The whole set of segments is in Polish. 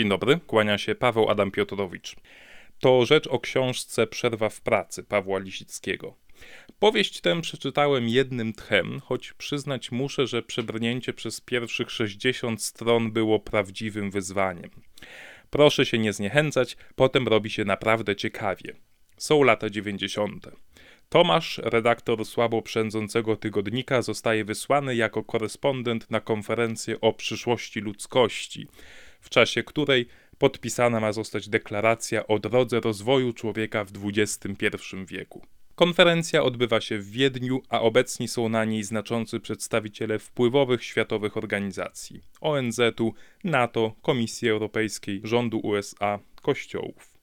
Dzień dobry, kłania się Paweł Adam Piotrowicz. To rzecz o książce Przerwa w pracy Pawła Lisickiego. Powieść tę przeczytałem jednym tchem, choć przyznać muszę, że przebrnięcie przez pierwszych 60 stron było prawdziwym wyzwaniem. Proszę się nie zniechęcać, potem robi się naprawdę ciekawie. Są lata 90. Tomasz, redaktor słabo przędzącego tygodnika, zostaje wysłany jako korespondent na konferencję o przyszłości ludzkości, w czasie której podpisana ma zostać deklaracja o drodze rozwoju człowieka w XXI wieku. Konferencja odbywa się w Wiedniu, a obecni są na niej znaczący przedstawiciele wpływowych światowych organizacji ONZ-u, NATO, Komisji Europejskiej, rządu USA, kościołów.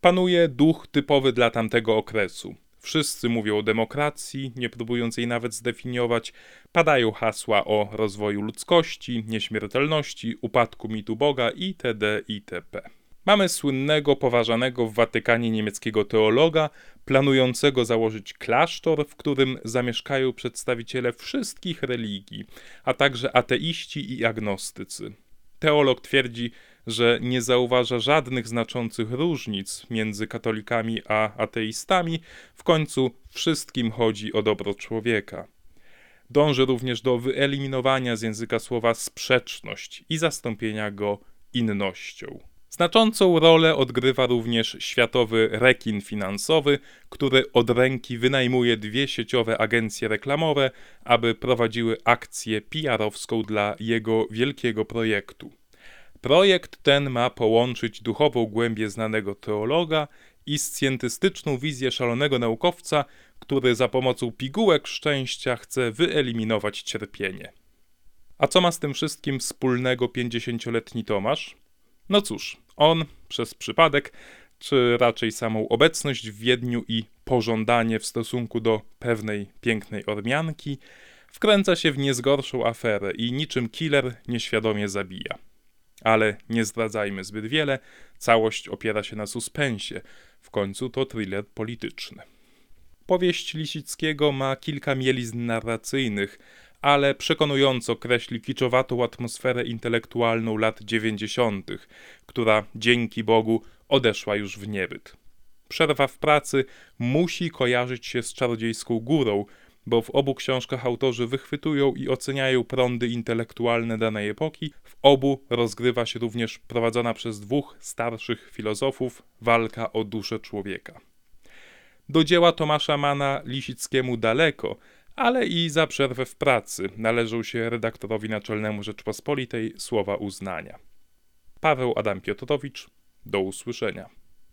Panuje duch typowy dla tamtego okresu. Wszyscy mówią o demokracji, nie próbując jej nawet zdefiniować, padają hasła o rozwoju ludzkości, nieśmiertelności, upadku mitu Boga itd. itp. Mamy słynnego, poważanego w Watykanie niemieckiego teologa, planującego założyć klasztor, w którym zamieszkają przedstawiciele wszystkich religii, a także ateiści i agnostycy. Teolog twierdzi, że nie zauważa żadnych znaczących różnic między katolikami a ateistami, w końcu wszystkim chodzi o dobro człowieka. Dąży również do wyeliminowania z języka słowa sprzeczność i zastąpienia go innością. Znaczącą rolę odgrywa również światowy rekin finansowy, który od ręki wynajmuje dwie sieciowe agencje reklamowe, aby prowadziły akcję PR-owską dla jego wielkiego projektu. Projekt ten ma połączyć duchową głębię znanego teologa i scjentystyczną wizję szalonego naukowca, który za pomocą pigułek szczęścia chce wyeliminować cierpienie. A co ma z tym wszystkim wspólnego pięćdziesięcioletni Tomasz? No cóż, on przez przypadek, czy raczej samą obecność w Wiedniu i pożądanie w stosunku do pewnej pięknej Ormianki, wkręca się w niezgorszą aferę i niczym killer nieświadomie zabija. Ale nie zdradzajmy zbyt wiele, całość opiera się na suspensie, w końcu to thriller polityczny. Powieść Lisickiego ma kilka mielizn narracyjnych, ale przekonująco kreśli kiczowatą atmosferę intelektualną lat dziewięćdziesiątych, która dzięki Bogu odeszła już w niebyt. Przerwa w pracy musi kojarzyć się z czarodziejską górą, bo w obu książkach autorzy wychwytują i oceniają prądy intelektualne danej epoki. W obu rozgrywa się również prowadzona przez dwóch starszych filozofów walka o duszę człowieka. Do dzieła Tomasza Mana Lisickiemu daleko, ale i za przerwę w pracy należą się redaktorowi naczelnemu Rzeczpospolitej słowa uznania. Paweł Adam Piotrowicz, do usłyszenia.